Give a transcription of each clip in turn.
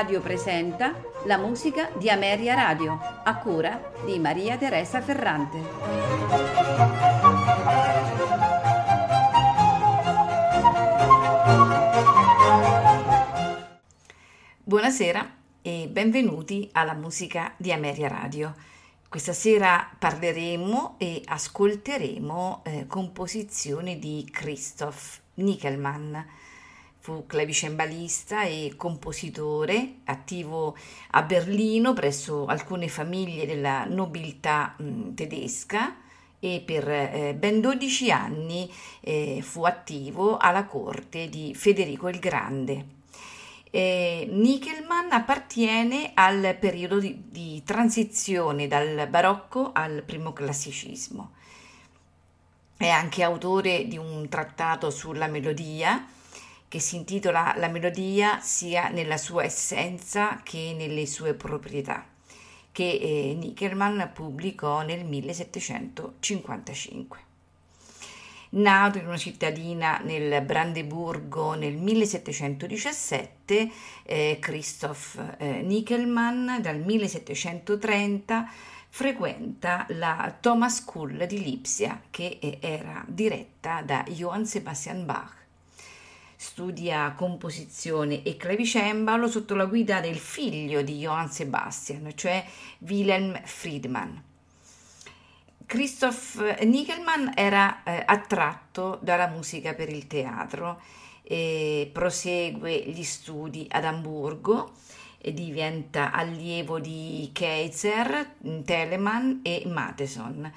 Radio presenta la musica di Ameria Radio, a cura di Maria Teresa Ferrante. Buonasera e benvenuti alla musica di Ameria Radio. Questa sera parleremo e ascolteremo eh, composizioni di Christoph Nickelmann Fu clavicembalista e compositore, attivo a Berlino presso alcune famiglie della nobiltà mh, tedesca e per eh, ben 12 anni eh, fu attivo alla corte di Federico il Grande. Eh, Nickelmann appartiene al periodo di, di transizione dal barocco al primo classicismo. È anche autore di un trattato sulla melodia, che si intitola La melodia sia nella sua essenza che nelle sue proprietà, che eh, Nickerman pubblicò nel 1755. Nato in una cittadina nel Brandeburgo nel 1717, eh, Christoph eh, Nickelmann dal 1730 frequenta la Thomas School di Lipsia che eh, era diretta da Johann Sebastian Bach studia composizione e clavicembalo sotto la guida del figlio di Johann Sebastian, cioè Wilhelm Friedmann. Christoph Nickelmann era eh, attratto dalla musica per il teatro e prosegue gli studi ad Amburgo e diventa allievo di Kaiser, Telemann e Matheson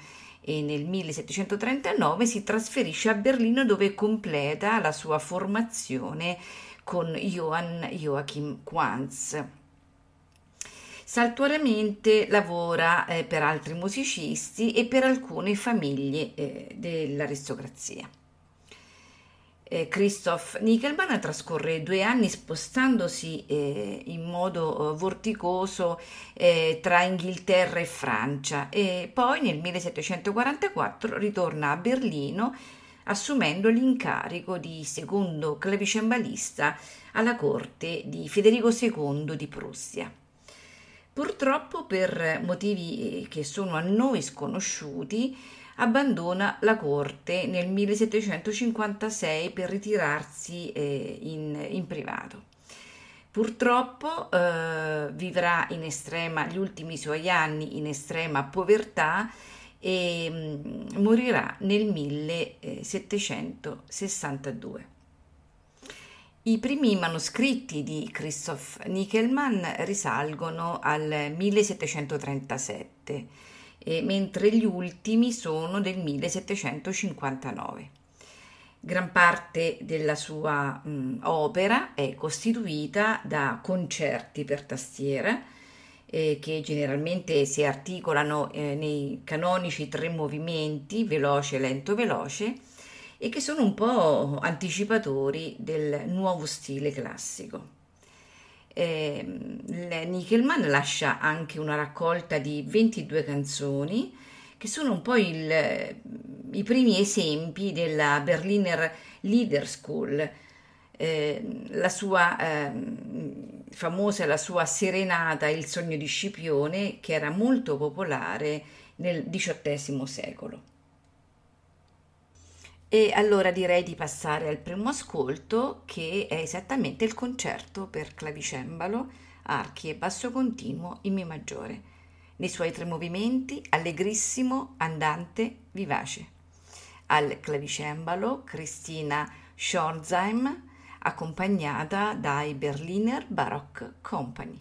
e nel 1739 si trasferisce a Berlino dove completa la sua formazione con Johann Joachim Quanz. Saltuariamente lavora eh, per altri musicisti e per alcune famiglie eh, dell'aristocrazia eh, Christoph Nickelmann trascorre due anni spostandosi eh, in modo eh, vorticoso eh, tra Inghilterra e Francia e poi nel 1744 ritorna a Berlino assumendo l'incarico di secondo clavicembalista alla corte di Federico II di Prussia. Purtroppo per motivi eh, che sono a noi sconosciuti, abbandona la corte nel 1756 per ritirarsi eh, in, in, privato. Purtroppo eh, vivrà estrema, gli ultimi suoi anni in estrema povertà e mh, mm, morirà nel 1762. I primi manoscritti di Christoph Nickelmann risalgono al 1737 eh, mentre gli ultimi sono del 1759. Gran parte della sua mh, opera è costituita da concerti per tastiera, eh, che generalmente si articolano eh, nei canonici tre movimenti, veloce, lento, veloce, e che sono un po' anticipatori del nuovo stile classico. Eh, Nickelman lascia anche una raccolta di 22 canzoni che sono un po' il, i primi esempi della Berliner Lieder School. Eh, la sua eh, famosa la sua serenata Il sogno di Scipione che era molto popolare nel XVIII secolo. E allora direi di passare al primo ascolto che è esattamente il concerto per clavicembalo, archi e basso continuo in Mi maggiore, nei suoi tre movimenti allegrissimo, andante, vivace. Al clavicembalo Cristina Schorzheim accompagnata dai Berliner Baroque Company.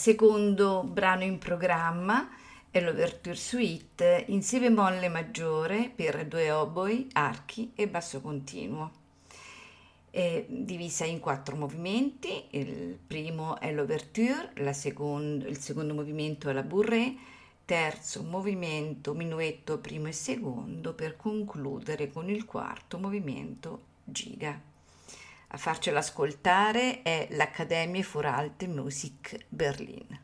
Secondo brano in programma è l'Overture Suite in Si bemolle maggiore per due oboi, archi e basso continuo. È divisa in quattro movimenti, il primo è l'Overture, secondo, il secondo movimento è la Bourrée, terzo movimento, minuetto primo e secondo per concludere con il quarto movimento Giga. A farcela ascoltare è l'Accademia für Alte Musik Berlin.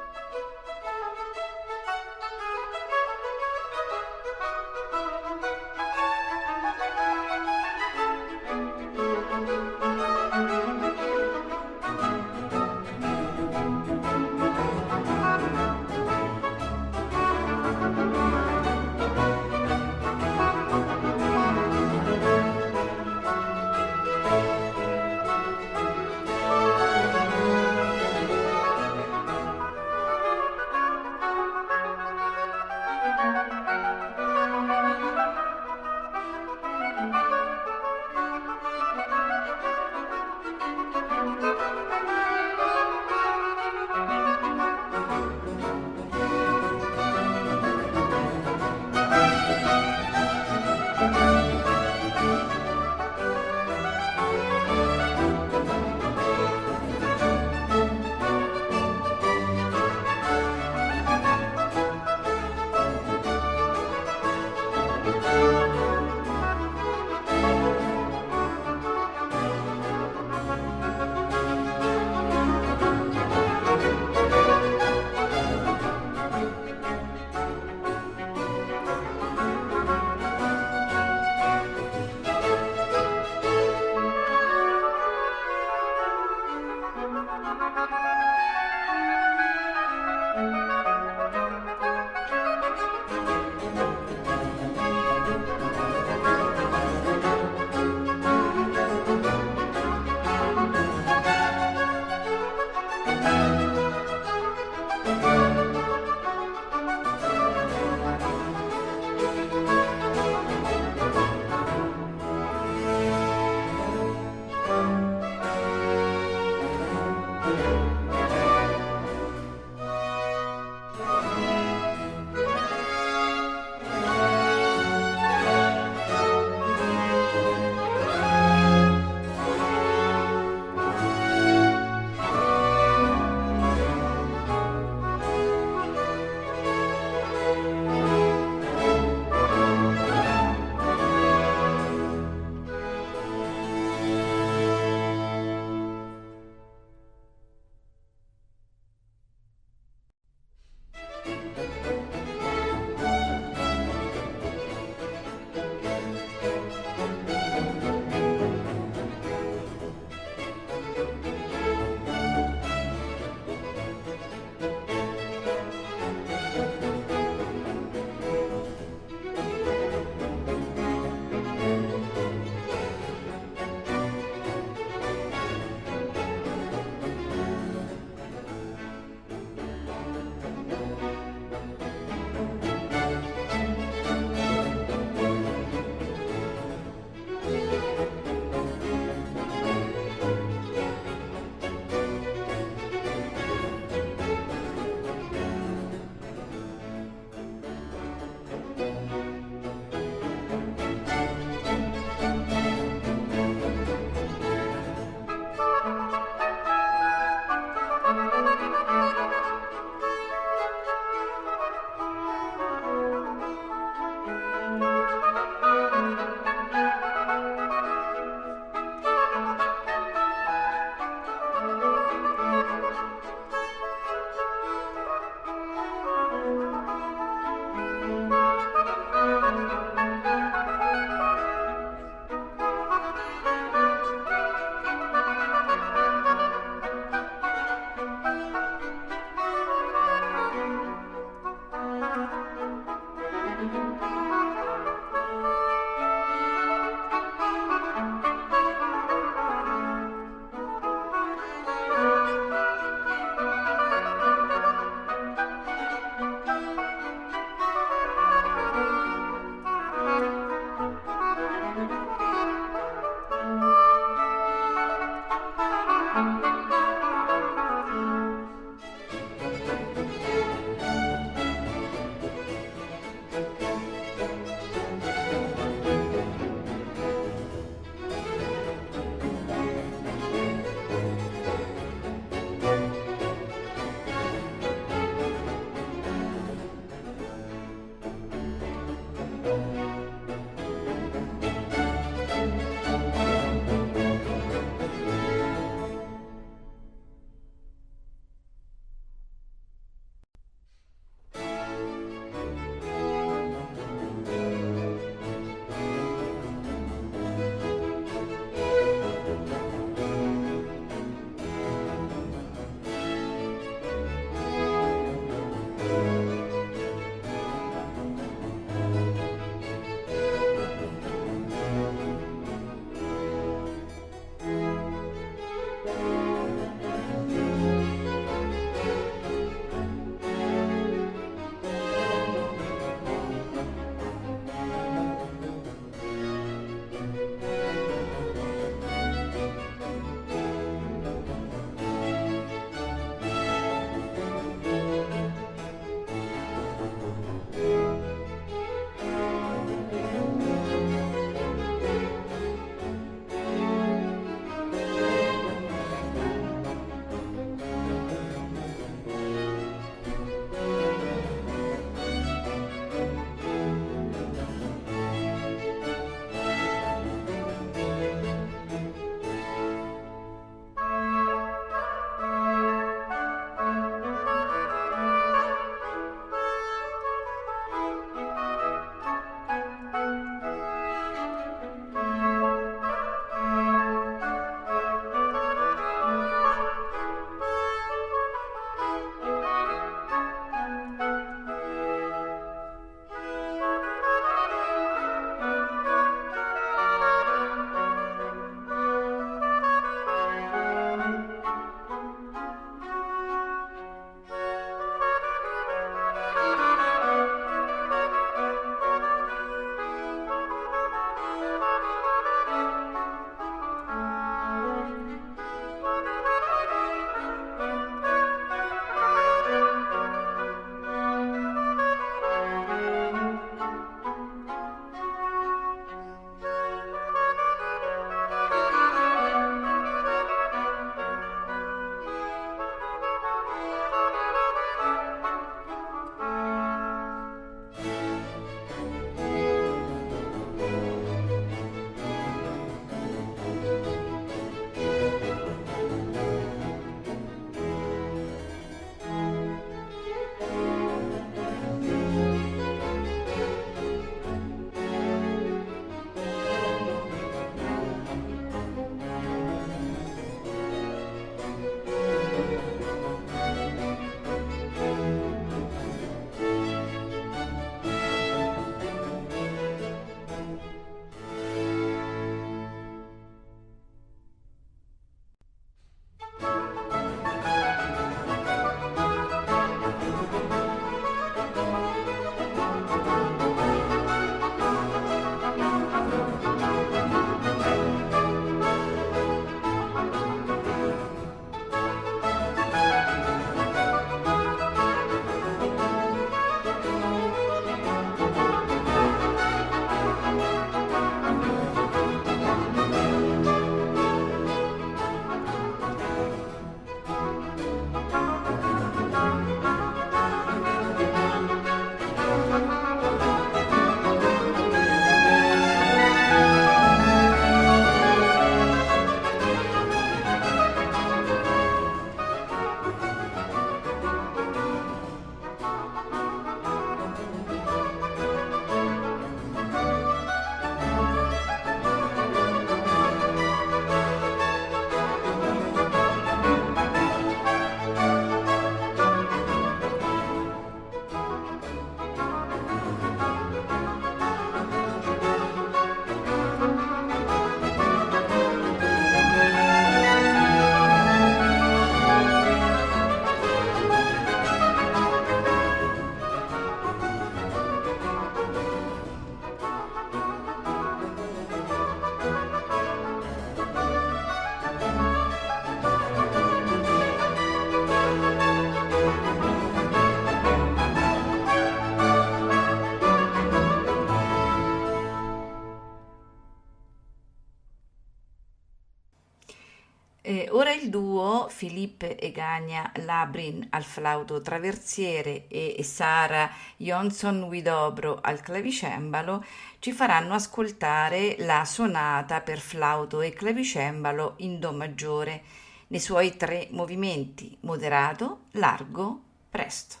Philippe Egagna Labrin al flauto traversiere e Sara Jonsson Widobro al clavicembalo ci faranno ascoltare la sonata per flauto e clavicembalo in Do maggiore nei suoi tre movimenti moderato, largo, presto.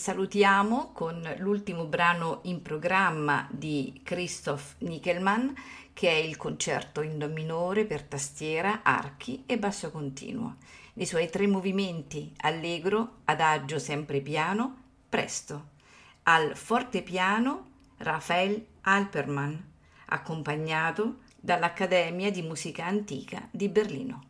Salutiamo con l'ultimo brano in programma di Christoph Nickelmann, che è il concerto in do minore per tastiera, archi e basso continuo. Nei suoi tre movimenti, allegro, adagio sempre piano, presto. Al fortepiano Raphael Alpermann, accompagnato dall'Accademia di Musica Antica di Berlino.